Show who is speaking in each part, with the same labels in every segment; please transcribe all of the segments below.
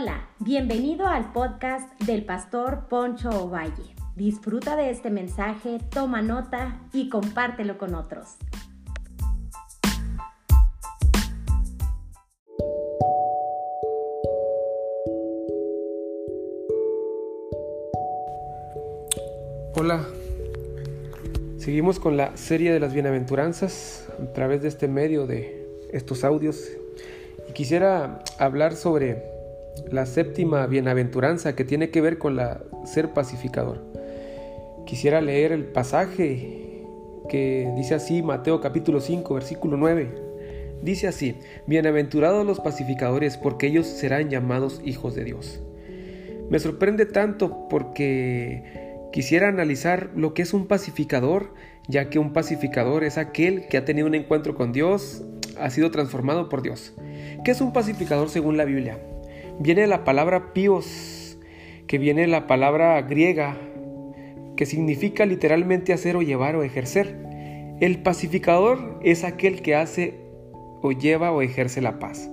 Speaker 1: Hola, bienvenido al podcast del pastor Poncho Ovalle. Disfruta de este mensaje, toma nota y compártelo con otros.
Speaker 2: Hola, seguimos con la serie de las bienaventuranzas a través de este medio de estos audios y quisiera hablar sobre la séptima bienaventuranza que tiene que ver con la ser pacificador. Quisiera leer el pasaje que dice así, Mateo capítulo 5, versículo 9. Dice así, bienaventurados los pacificadores porque ellos serán llamados hijos de Dios. Me sorprende tanto porque quisiera analizar lo que es un pacificador, ya que un pacificador es aquel que ha tenido un encuentro con Dios, ha sido transformado por Dios. ¿Qué es un pacificador según la Biblia? Viene la palabra pios, que viene la palabra griega, que significa literalmente hacer o llevar o ejercer. El pacificador es aquel que hace o lleva o ejerce la paz.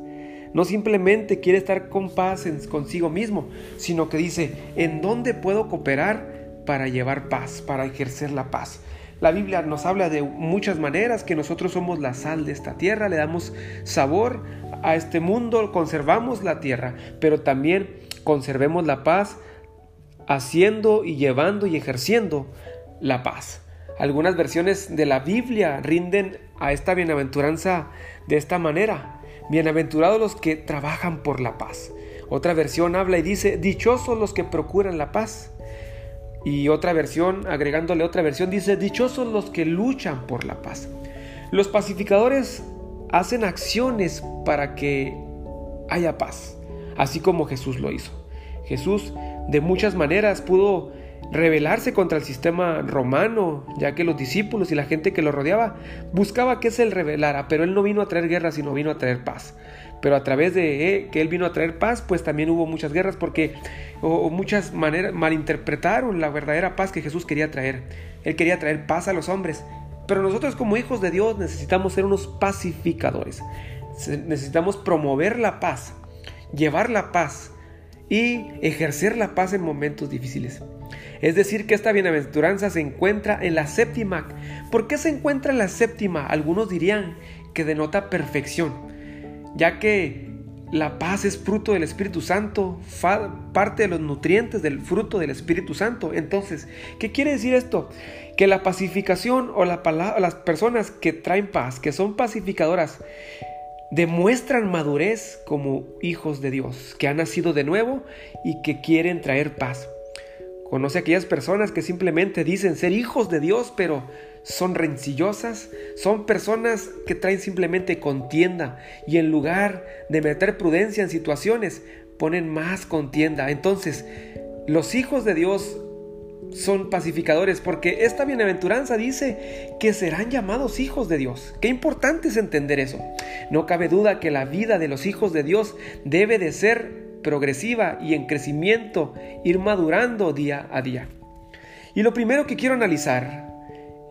Speaker 2: No simplemente quiere estar con paz consigo mismo, sino que dice, ¿en dónde puedo cooperar para llevar paz, para ejercer la paz? La Biblia nos habla de muchas maneras que nosotros somos la sal de esta tierra, le damos sabor a este mundo, conservamos la tierra, pero también conservemos la paz haciendo y llevando y ejerciendo la paz. Algunas versiones de la Biblia rinden a esta bienaventuranza de esta manera. Bienaventurados los que trabajan por la paz. Otra versión habla y dice, dichosos los que procuran la paz. Y otra versión, agregándole otra versión, dice, dichosos los que luchan por la paz. Los pacificadores hacen acciones para que haya paz, así como Jesús lo hizo. Jesús de muchas maneras pudo rebelarse contra el sistema romano, ya que los discípulos y la gente que lo rodeaba buscaba que se rebelara, pero él no vino a traer guerra, sino vino a traer paz. Pero a través de eh, que él vino a traer paz, pues también hubo muchas guerras porque o, muchas maneras malinterpretaron la verdadera paz que Jesús quería traer. Él quería traer paz a los hombres. Pero nosotros como hijos de Dios necesitamos ser unos pacificadores. Necesitamos promover la paz, llevar la paz y ejercer la paz en momentos difíciles. Es decir, que esta bienaventuranza se encuentra en la séptima. ¿Por qué se encuentra en la séptima? Algunos dirían que denota perfección, ya que la paz es fruto del Espíritu Santo, parte de los nutrientes del fruto del Espíritu Santo. Entonces, ¿qué quiere decir esto? Que la pacificación o la las personas que traen paz, que son pacificadoras, demuestran madurez como hijos de Dios, que han nacido de nuevo y que quieren traer paz. Conoce a aquellas personas que simplemente dicen ser hijos de Dios, pero son rencillosas, son personas que traen simplemente contienda y en lugar de meter prudencia en situaciones, ponen más contienda. Entonces, los hijos de Dios son pacificadores porque esta bienaventuranza dice que serán llamados hijos de Dios. Qué importante es entender eso. No cabe duda que la vida de los hijos de Dios debe de ser progresiva y en crecimiento, ir madurando día a día. Y lo primero que quiero analizar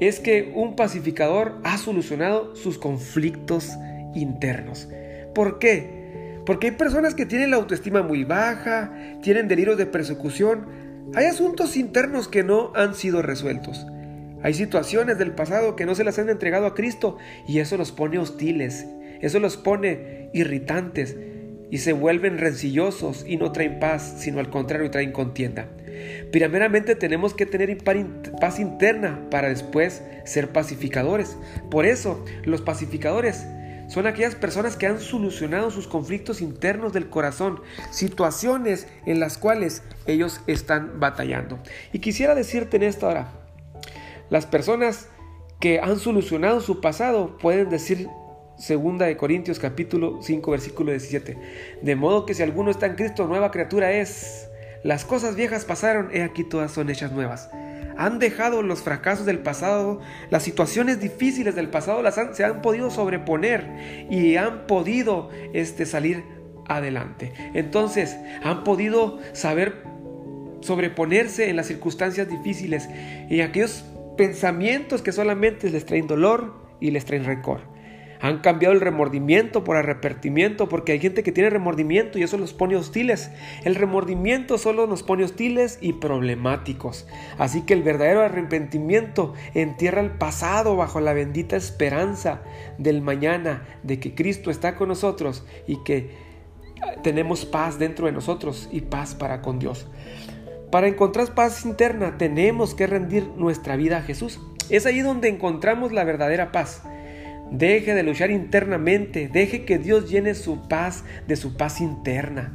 Speaker 2: es que un pacificador ha solucionado sus conflictos internos. ¿Por qué? Porque hay personas que tienen la autoestima muy baja, tienen delirios de persecución, hay asuntos internos que no han sido resueltos. Hay situaciones del pasado que no se las han entregado a Cristo y eso los pone hostiles, eso los pone irritantes y se vuelven rencillosos y no traen paz, sino al contrario traen contienda. Primeramente tenemos que tener paz interna para después ser pacificadores. Por eso los pacificadores son aquellas personas que han solucionado sus conflictos internos del corazón, situaciones en las cuales ellos están batallando. Y quisiera decirte en esta hora, las personas que han solucionado su pasado pueden decir Segunda de Corintios capítulo 5 versículo 17. De modo que si alguno está en Cristo, nueva criatura es. Las cosas viejas pasaron, he aquí todas son hechas nuevas. Han dejado los fracasos del pasado, las situaciones difíciles del pasado las han, se han podido sobreponer y han podido este, salir adelante. Entonces, han podido saber sobreponerse en las circunstancias difíciles y aquellos pensamientos que solamente les traen dolor y les traen rencor. Han cambiado el remordimiento por arrepentimiento, porque hay gente que tiene remordimiento y eso los pone hostiles. El remordimiento solo nos pone hostiles y problemáticos. Así que el verdadero arrepentimiento entierra el pasado bajo la bendita esperanza del mañana, de que Cristo está con nosotros y que tenemos paz dentro de nosotros y paz para con Dios. Para encontrar paz interna tenemos que rendir nuestra vida a Jesús. Es ahí donde encontramos la verdadera paz. Deje de luchar internamente, deje que Dios llene su paz de su paz interna.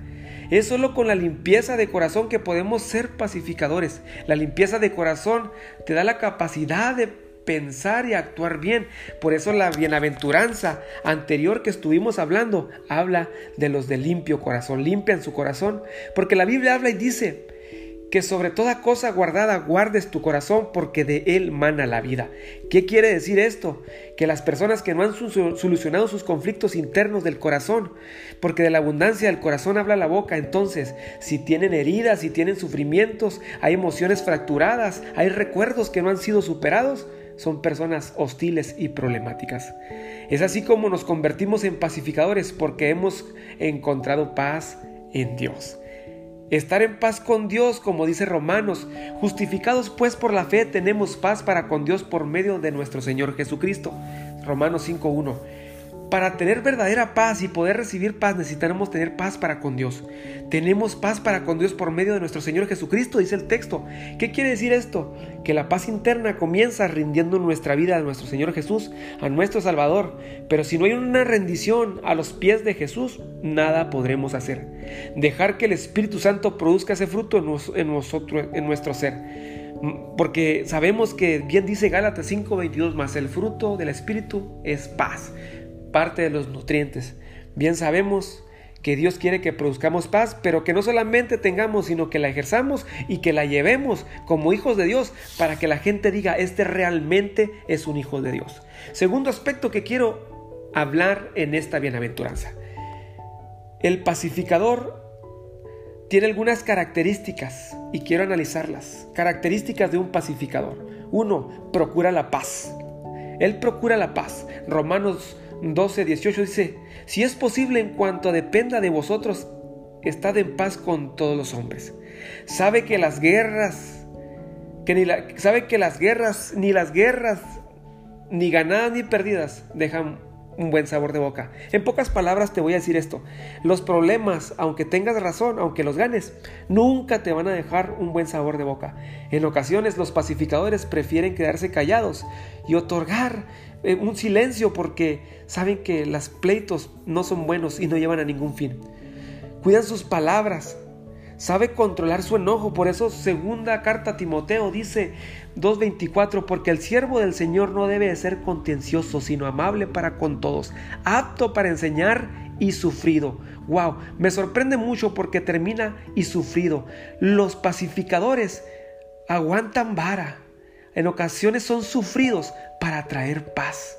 Speaker 2: Es solo con la limpieza de corazón que podemos ser pacificadores. La limpieza de corazón te da la capacidad de pensar y actuar bien. Por eso la bienaventuranza anterior que estuvimos hablando habla de los de limpio corazón. Limpian su corazón. Porque la Biblia habla y dice, que sobre toda cosa guardada guardes tu corazón porque de él mana la vida. ¿Qué quiere decir esto? Que las personas que no han solucionado sus conflictos internos del corazón, porque de la abundancia del corazón habla la boca, entonces si tienen heridas, si tienen sufrimientos, hay emociones fracturadas, hay recuerdos que no han sido superados, son personas hostiles y problemáticas. Es así como nos convertimos en pacificadores porque hemos encontrado paz en Dios. Estar en paz con Dios, como dice Romanos, justificados pues por la fe tenemos paz para con Dios por medio de nuestro Señor Jesucristo. Romanos 5.1. Para tener verdadera paz y poder recibir paz necesitamos tener paz para con Dios. Tenemos paz para con Dios por medio de nuestro Señor Jesucristo, dice el texto. ¿Qué quiere decir esto? Que la paz interna comienza rindiendo nuestra vida a nuestro Señor Jesús, a nuestro Salvador. Pero si no hay una rendición a los pies de Jesús, nada podremos hacer. Dejar que el Espíritu Santo produzca ese fruto en, nosotros, en nuestro ser. Porque sabemos que bien dice Gálatas 5:22 más el fruto del Espíritu es paz parte de los nutrientes. Bien sabemos que Dios quiere que produzcamos paz, pero que no solamente tengamos, sino que la ejerzamos y que la llevemos como hijos de Dios para que la gente diga, este realmente es un hijo de Dios. Segundo aspecto que quiero hablar en esta bienaventuranza. El pacificador tiene algunas características y quiero analizarlas. Características de un pacificador. Uno, procura la paz. Él procura la paz. Romanos 12, 18 dice, si es posible en cuanto dependa de vosotros, estad en paz con todos los hombres. Sabe que las guerras, que ni sabe que las guerras, ni las guerras, ni ganadas ni perdidas, dejan un buen sabor de boca. En pocas palabras te voy a decir esto. Los problemas, aunque tengas razón, aunque los ganes, nunca te van a dejar un buen sabor de boca. En ocasiones los pacificadores prefieren quedarse callados y otorgar eh, un silencio porque saben que los pleitos no son buenos y no llevan a ningún fin. Cuidan sus palabras, sabe controlar su enojo. Por eso segunda carta a Timoteo dice 2.24, porque el siervo del Señor no debe ser contencioso, sino amable para con todos, apto para enseñar y sufrido. Wow, me sorprende mucho porque termina y sufrido. Los pacificadores aguantan vara. En ocasiones son sufridos para traer paz.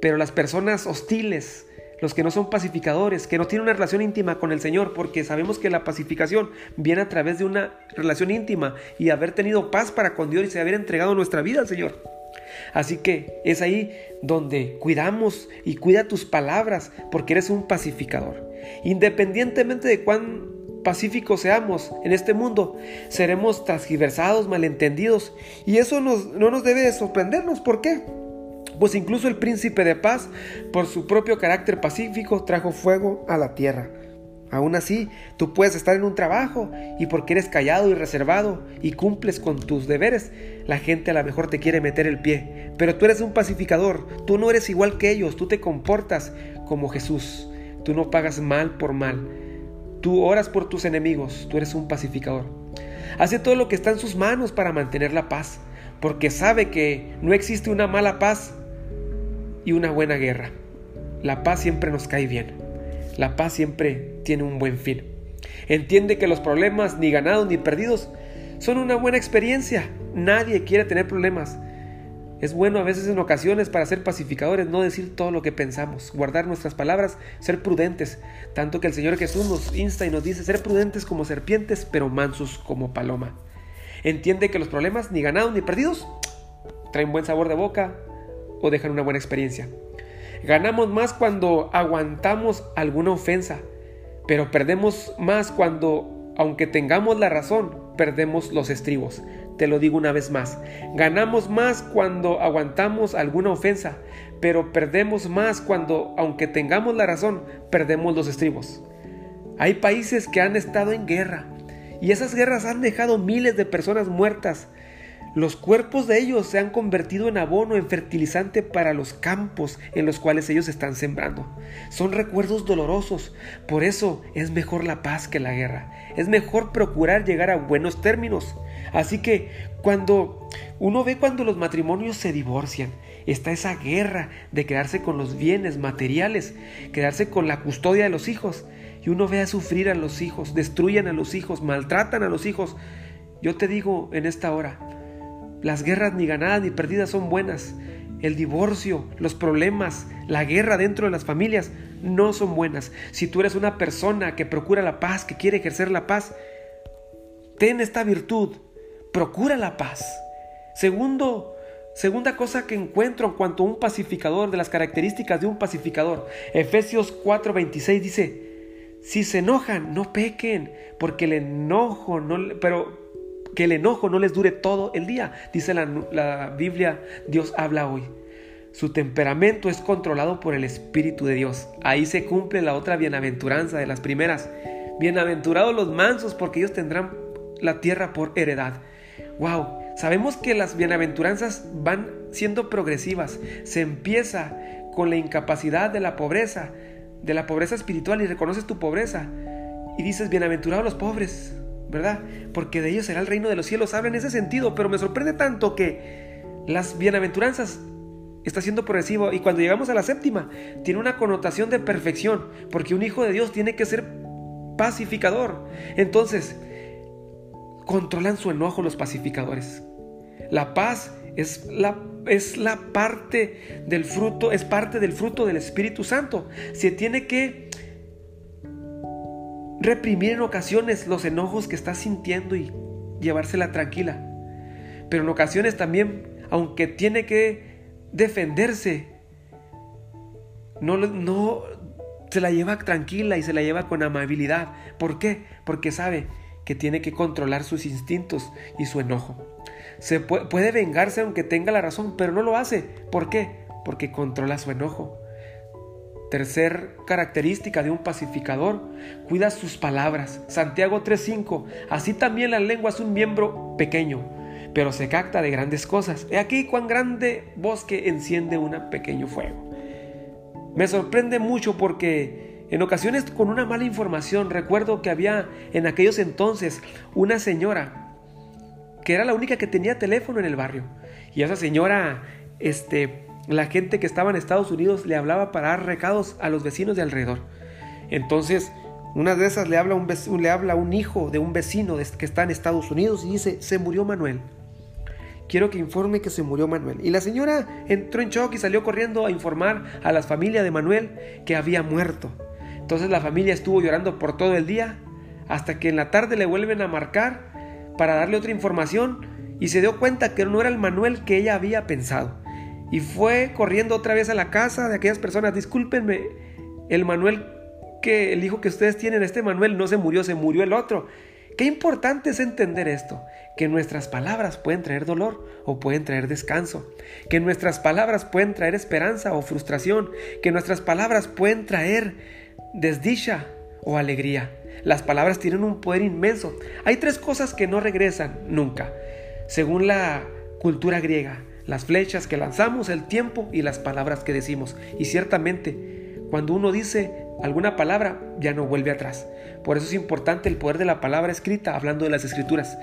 Speaker 2: Pero las personas hostiles, los que no son pacificadores, que no tienen una relación íntima con el Señor, porque sabemos que la pacificación viene a través de una relación íntima y haber tenido paz para con Dios y haber entregado nuestra vida al Señor. Así que es ahí donde cuidamos y cuida tus palabras, porque eres un pacificador. Independientemente de cuán pacíficos seamos en este mundo, seremos transgiversados, malentendidos, y eso no nos debe de sorprendernos. ¿Por qué? Pues incluso el príncipe de paz, por su propio carácter pacífico, trajo fuego a la tierra. Aún así, tú puedes estar en un trabajo y porque eres callado y reservado y cumples con tus deberes, la gente a lo mejor te quiere meter el pie. Pero tú eres un pacificador, tú no eres igual que ellos, tú te comportas como Jesús. Tú no pagas mal por mal. Tú oras por tus enemigos, tú eres un pacificador. Hace todo lo que está en sus manos para mantener la paz, porque sabe que no existe una mala paz y una buena guerra. La paz siempre nos cae bien. La paz siempre tiene un buen fin. Entiende que los problemas, ni ganados ni perdidos, son una buena experiencia. Nadie quiere tener problemas. Es bueno a veces en ocasiones para ser pacificadores no decir todo lo que pensamos, guardar nuestras palabras, ser prudentes, tanto que el Señor Jesús nos insta y nos dice ser prudentes como serpientes, pero mansos como paloma. Entiende que los problemas, ni ganados ni perdidos, traen buen sabor de boca, o dejan una buena experiencia. Ganamos más cuando aguantamos alguna ofensa, pero perdemos más cuando, aunque tengamos la razón, perdemos los estribos. Te lo digo una vez más. Ganamos más cuando aguantamos alguna ofensa, pero perdemos más cuando, aunque tengamos la razón, perdemos los estribos. Hay países que han estado en guerra y esas guerras han dejado miles de personas muertas, los cuerpos de ellos se han convertido en abono, en fertilizante para los campos en los cuales ellos están sembrando. Son recuerdos dolorosos. Por eso es mejor la paz que la guerra. Es mejor procurar llegar a buenos términos. Así que cuando uno ve cuando los matrimonios se divorcian, está esa guerra de quedarse con los bienes materiales, quedarse con la custodia de los hijos. Y uno ve a sufrir a los hijos, destruyen a los hijos, maltratan a los hijos. Yo te digo en esta hora, las guerras ni ganadas ni perdidas son buenas. El divorcio, los problemas, la guerra dentro de las familias no son buenas. Si tú eres una persona que procura la paz, que quiere ejercer la paz, ten esta virtud, procura la paz. Segundo, segunda cosa que encuentro en cuanto a un pacificador, de las características de un pacificador. Efesios 4:26 dice, si se enojan, no pequen, porque el enojo no, pero que el enojo no les dure todo el día. Dice la, Biblia, Dios habla hoy. Su temperamento es controlado por el Espíritu de Dios. Ahí se cumple la otra bienaventuranza de las primeras. Bienaventurados los mansos porque ellos tendrán la tierra por heredad. Wow, sabemos que las bienaventuranzas van siendo progresivas. Se empieza con la incapacidad de la pobreza, de la pobreza espiritual y reconoces tu pobreza. Y dices, bienaventurados los pobres, ¿verdad? Porque de ellos será el reino de los cielos. Habla en ese sentido, pero me sorprende tanto que las bienaventuranzas está siendo progresivo y cuando llegamos a la séptima tiene una connotación de perfección, porque un hijo de Dios tiene que ser pacificador. Entonces, controlan su enojo los pacificadores. La paz es la, es la parte del fruto, es parte del fruto del Espíritu Santo. Se tiene que reprimir en ocasiones los enojos que está sintiendo y llevársela tranquila. Pero en ocasiones también, aunque tiene que defenderse, no, no se la lleva tranquila y se la lleva con amabilidad. ¿Por qué? Porque sabe que tiene que controlar sus instintos y su enojo. Se puede, puede vengarse aunque tenga la razón, pero no lo hace. ¿Por qué? Porque controla su enojo. Tercer característica de un pacificador, cuida sus palabras. Santiago 3:5, así también la lengua es un miembro pequeño, pero se capta de grandes cosas. He aquí cuán grande bosque enciende un pequeño fuego. Me sorprende mucho porque en ocasiones con una mala información recuerdo que había en aquellos entonces una señora que era la única que tenía teléfono en el barrio y esa señora este la gente que estaba en Estados Unidos le hablaba para dar recados a los vecinos de alrededor. Entonces, una de esas le habla un, le habla un hijo de un vecino que está en Estados Unidos y dice, se murió Manuel. Quiero que informe que se murió Manuel. Y la señora entró en shock y salió corriendo a informar a la familia de Manuel que había muerto. Entonces la familia estuvo llorando por todo el día hasta que en la tarde le vuelven a marcar para darle otra información y se dio cuenta que no era el Manuel que ella había pensado y fue corriendo otra vez a la casa de aquellas personas. Discúlpenme, el Manuel que el hijo que ustedes tienen, este Manuel no se murió, se murió el otro. Qué importante es entender esto, que nuestras palabras pueden traer dolor o pueden traer descanso, que nuestras palabras pueden traer esperanza o frustración, que nuestras palabras pueden traer desdicha o alegría. Las palabras tienen un poder inmenso. Hay tres cosas que no regresan nunca, según la cultura griega las flechas que lanzamos, el tiempo y las palabras que decimos. Y ciertamente, cuando uno dice alguna palabra, ya no vuelve atrás. Por eso es importante el poder de la palabra escrita, hablando de las escrituras.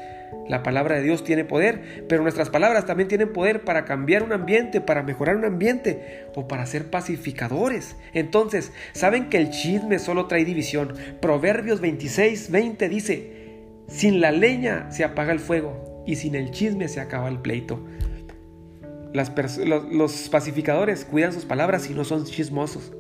Speaker 2: La palabra de Dios tiene poder, pero nuestras palabras también tienen poder para cambiar un ambiente, para mejorar un ambiente o para ser pacificadores. Entonces, ¿saben que el chisme solo trae división? Proverbios 26, 20 dice, sin la leña se apaga el fuego y sin el chisme se acaba el pleito los, pacificadores cuidan sus palabras y no son chismosos.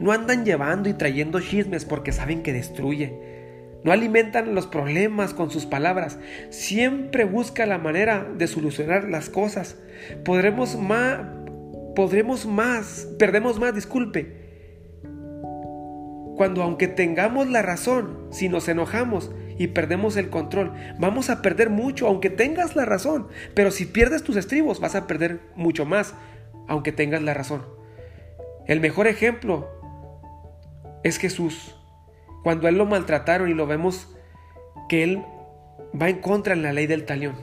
Speaker 2: No andan llevando y trayendo chismes porque saben que destruye. No alimentan los problemas con sus palabras. Siempre busca la manera de solucionar las cosas. Podremos, podremos más, perdemos más, disculpe, cuando aunque tengamos la razón, si nos enojamos y perdemos el control, vamos a perder mucho, aunque tengas la razón, pero si pierdes tus estribos, vas a perder mucho más, aunque tengas la razón. El mejor ejemplo es Jesús. Cuando él lo maltrataron y lo vemos que él va en contra de la ley del talión.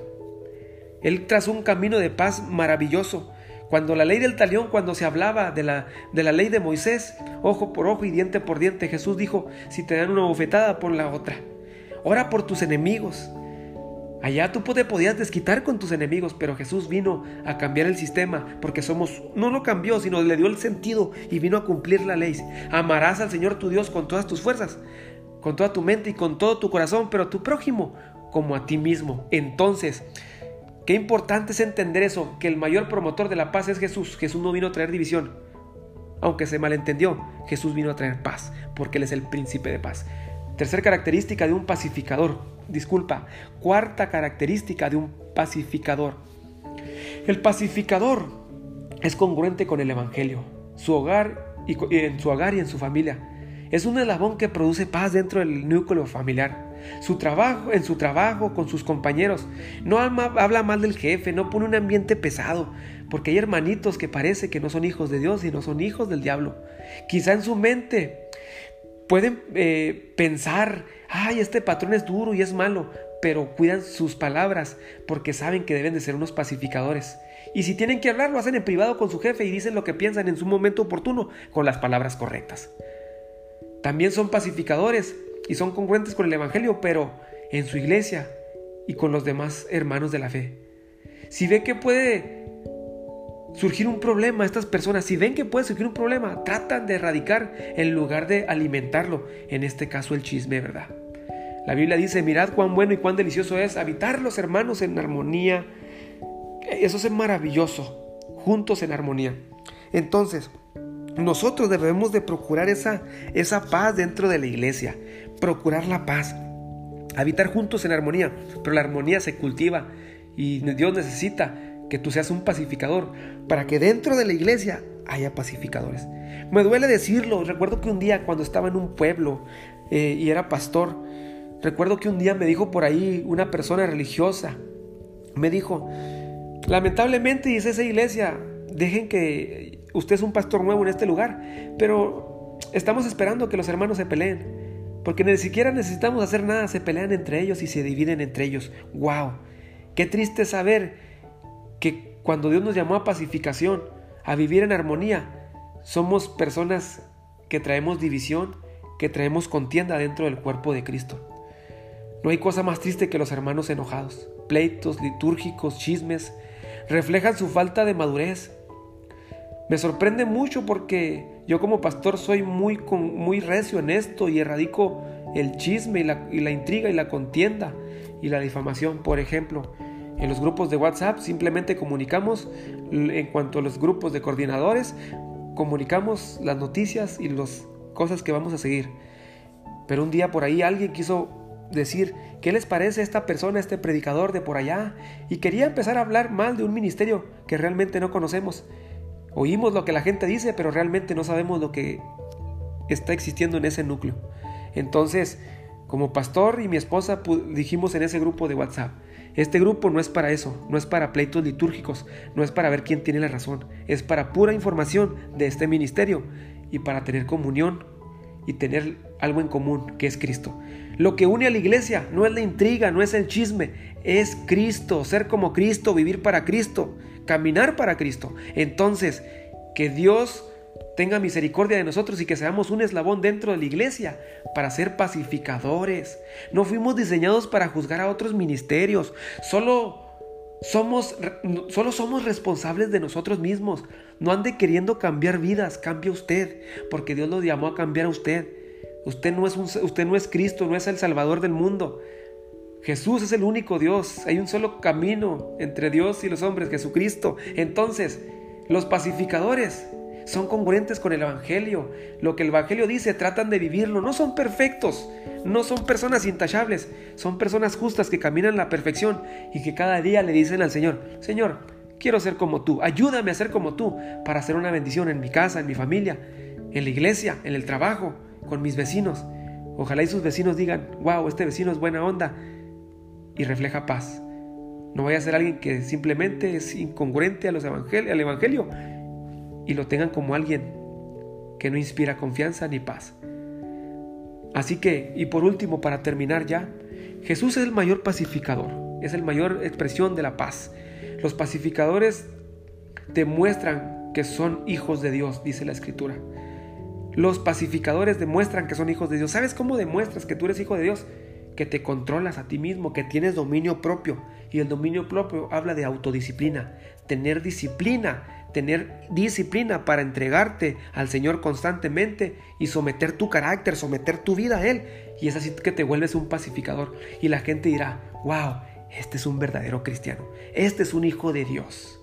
Speaker 2: Él trazó un camino de paz maravilloso. Cuando la ley del talión, cuando se hablaba de la, de la ley de Moisés, ojo por ojo y diente por diente, Jesús dijo, si te dan una bofetada, pon la otra. Ora por tus enemigos. Allá tú te podías desquitar con tus enemigos, pero Jesús vino a cambiar el sistema, porque somos, no lo cambió, sino le dio el sentido y vino a cumplir la ley. Amarás al Señor tu Dios con todas tus fuerzas, con toda tu mente y con todo tu corazón, pero tu prójimo como a ti mismo. Entonces, qué importante es entender eso, que el mayor promotor de la paz es Jesús. Jesús no vino a traer división. Aunque se malentendió, Jesús vino a traer paz, porque Él es el príncipe de paz. Tercer característica de un pacificador. Disculpa. Cuarta característica de un pacificador. El pacificador es congruente con el Evangelio, su hogar y en su hogar y en su familia. Es un eslabón que produce paz dentro del núcleo familiar su trabajo, en su trabajo, con sus compañeros. No habla mal del jefe, no pone un ambiente pesado, porque hay hermanitos que parece que no son hijos de Dios y no son hijos del diablo. Quizá en su mente pueden eh, pensar, ay, este patrón es duro y es malo, pero cuidan sus palabras porque saben que deben de ser unos pacificadores. Y si tienen que hablar, lo hacen en privado con su jefe y dicen lo que piensan en su momento oportuno con las palabras correctas. También son pacificadores y son congruentes con el Evangelio, pero en su iglesia y con los demás hermanos de la fe. Si ve que puede surgir un problema, estas personas, si ven que puede surgir un problema, tratan de erradicar en lugar de alimentarlo, en este caso el chisme, ¿verdad? La Biblia dice, mirad cuán bueno y cuán delicioso es habitar los hermanos en armonía. Eso es maravilloso, juntos en armonía. Entonces, nosotros debemos de procurar esa, esa paz dentro de la iglesia, procurar la paz, habitar juntos en armonía, pero la armonía se cultiva y Dios necesita que tú seas un pacificador para que dentro de la iglesia haya pacificadores. Me duele decirlo, recuerdo que un día cuando estaba en un pueblo eh, y era pastor, recuerdo que un día me dijo por ahí una persona religiosa, me dijo, lamentablemente dice esa iglesia, dejen que usted es un pastor nuevo en este lugar, pero estamos esperando que los hermanos se peleen. Porque ni siquiera necesitamos hacer nada, se pelean entre ellos y se dividen entre ellos. ¡Wow! Qué triste saber que cuando Dios nos llamó a pacificación, a vivir en armonía, somos personas que traemos división, que traemos contienda dentro del cuerpo de Cristo. No hay cosa más triste que los hermanos enojados. Pleitos litúrgicos, chismes, reflejan su falta de madurez, me sorprende mucho porque yo como pastor soy muy, muy recio en esto y erradico el chisme y la, y la intriga y la contienda y la difamación. Por ejemplo, en los grupos de WhatsApp simplemente comunicamos, en cuanto a los grupos de coordinadores, comunicamos las noticias y las cosas que vamos a seguir. Pero un día por ahí alguien quiso decir, ¿qué les parece esta persona, este predicador de por allá? Y quería empezar a hablar mal de un ministerio que realmente no conocemos. Oímos lo que la gente dice, pero realmente no sabemos lo que está existiendo en ese núcleo. Entonces, como pastor y mi esposa dijimos en ese grupo de WhatsApp, este grupo no es para eso, no es para pleitos litúrgicos, no es para ver quién tiene la razón, es para pura información de este ministerio y para tener comunión y tener algo en común, que es Cristo. Lo que une a la iglesia no es la intriga, no es el chisme, es Cristo, ser como Cristo, vivir para Cristo caminar para Cristo. Entonces, que Dios tenga misericordia de nosotros y que seamos un eslabón dentro de la iglesia para ser pacificadores. No fuimos diseñados para juzgar a otros ministerios. Solo somos, solo somos responsables de nosotros mismos. No ande queriendo cambiar vidas, cambie usted, porque Dios lo llamó a cambiar a usted. Usted no es, usted no es Cristo, no es el Salvador del mundo. Jesús es el único Dios. Hay un solo camino entre Dios y los hombres, Jesucristo. Entonces, los pacificadores son congruentes con el Evangelio. Lo que el Evangelio dice, tratan de vivirlo. No son perfectos, no son personas intachables, son personas justas que caminan la perfección y que cada día le dicen al Señor, Señor, quiero ser como tú, ayúdame a ser como tú para hacer una bendición en mi casa, en mi familia, en la iglesia, en el trabajo, con mis vecinos. Ojalá y sus vecinos digan, wow, este vecino es buena onda y refleja paz. No vaya a ser alguien que simplemente es incongruente a los evangel al Evangelio y lo tengan como alguien que no inspira confianza ni paz. Así que, y por último, para terminar ya, Jesús es el mayor pacificador, es el mayor expresión de la paz. Los pacificadores demuestran que son hijos de Dios, dice la Escritura. Los pacificadores demuestran que son hijos de Dios. ¿Sabes cómo demuestras que tú eres hijo de Dios? Que te controlas a ti mismo, que tienes dominio propio. Y el dominio propio habla de autodisciplina, tener disciplina, tener disciplina para entregarte al Señor constantemente y someter tu carácter, someter tu vida a Él. Y es así que te vuelves un pacificador. Y la gente dirá, wow, este es un verdadero cristiano, este es un hijo de Dios.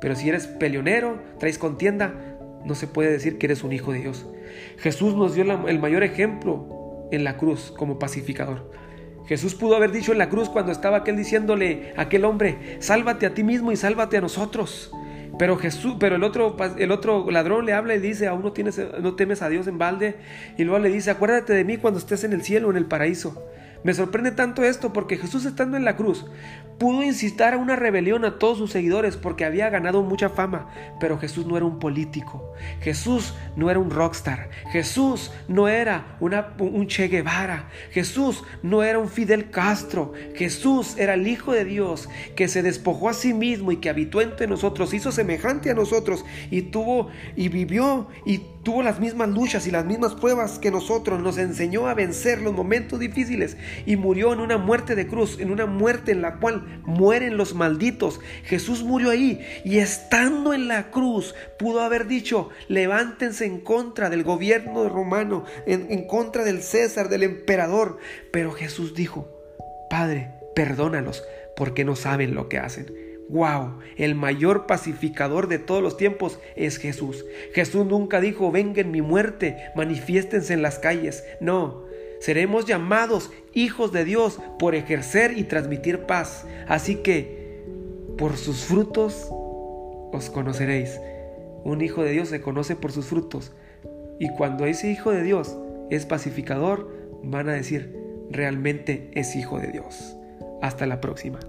Speaker 2: Pero si eres peleonero, traes contienda, no se puede decir que eres un hijo de Dios. Jesús nos dio el mayor ejemplo en la cruz como pacificador. Jesús pudo haber dicho en la cruz cuando estaba aquel diciéndole a aquel hombre, sálvate a ti mismo y sálvate a nosotros. Pero Jesús, pero el otro, el otro ladrón le habla y dice, aún no, tienes, no temes a Dios en balde. Y luego le dice, acuérdate de mí cuando estés en el cielo, en el paraíso. Me sorprende tanto esto porque Jesús estando en la cruz pudo incitar a una rebelión a todos sus seguidores porque había ganado mucha fama, pero Jesús no era un político, Jesús no era un rockstar, Jesús no era un Che Guevara, Jesús no era un Fidel Castro, Jesús era el Hijo de Dios que se despojó a sí mismo y que habitó entre nosotros, hizo semejante a nosotros y tuvo y vivió y tuvo las mismas luchas y las mismas pruebas que nosotros, nos enseñó a vencer los momentos difíciles y murió en una muerte de cruz, en una muerte en la cual mueren los malditos. Jesús murió ahí y estando en la cruz pudo haber dicho, levántense en contra del gobierno romano, en, en contra del César, del emperador. Pero Jesús dijo, Padre, perdónalos porque no saben lo que hacen. ¡Wow! El mayor pacificador de todos los tiempos es Jesús. Jesús nunca dijo, venga en mi muerte, manifiéstense en las calles. No, seremos llamados hijos de Dios por ejercer y transmitir paz. Así que, por sus frutos os conoceréis. Un hijo de Dios se conoce por sus frutos. Y cuando ese hijo de Dios es pacificador, van a decir, realmente es hijo de Dios. Hasta la próxima.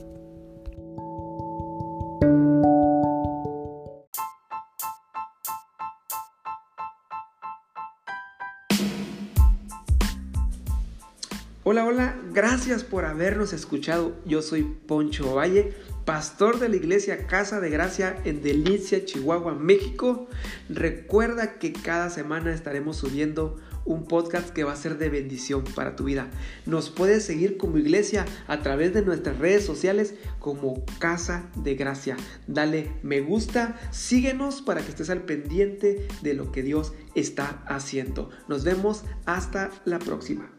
Speaker 2: Hola, hola, gracias por habernos escuchado. Yo soy Poncho Valle, pastor de la iglesia Casa de Gracia en Delicia, Chihuahua, México. Recuerda que cada semana estaremos subiendo un podcast que va a ser de bendición para tu vida. Nos puedes seguir como iglesia a través de nuestras redes sociales como Casa de Gracia. Dale me gusta, síguenos para que estés al pendiente de lo que Dios está haciendo. Nos vemos hasta la próxima.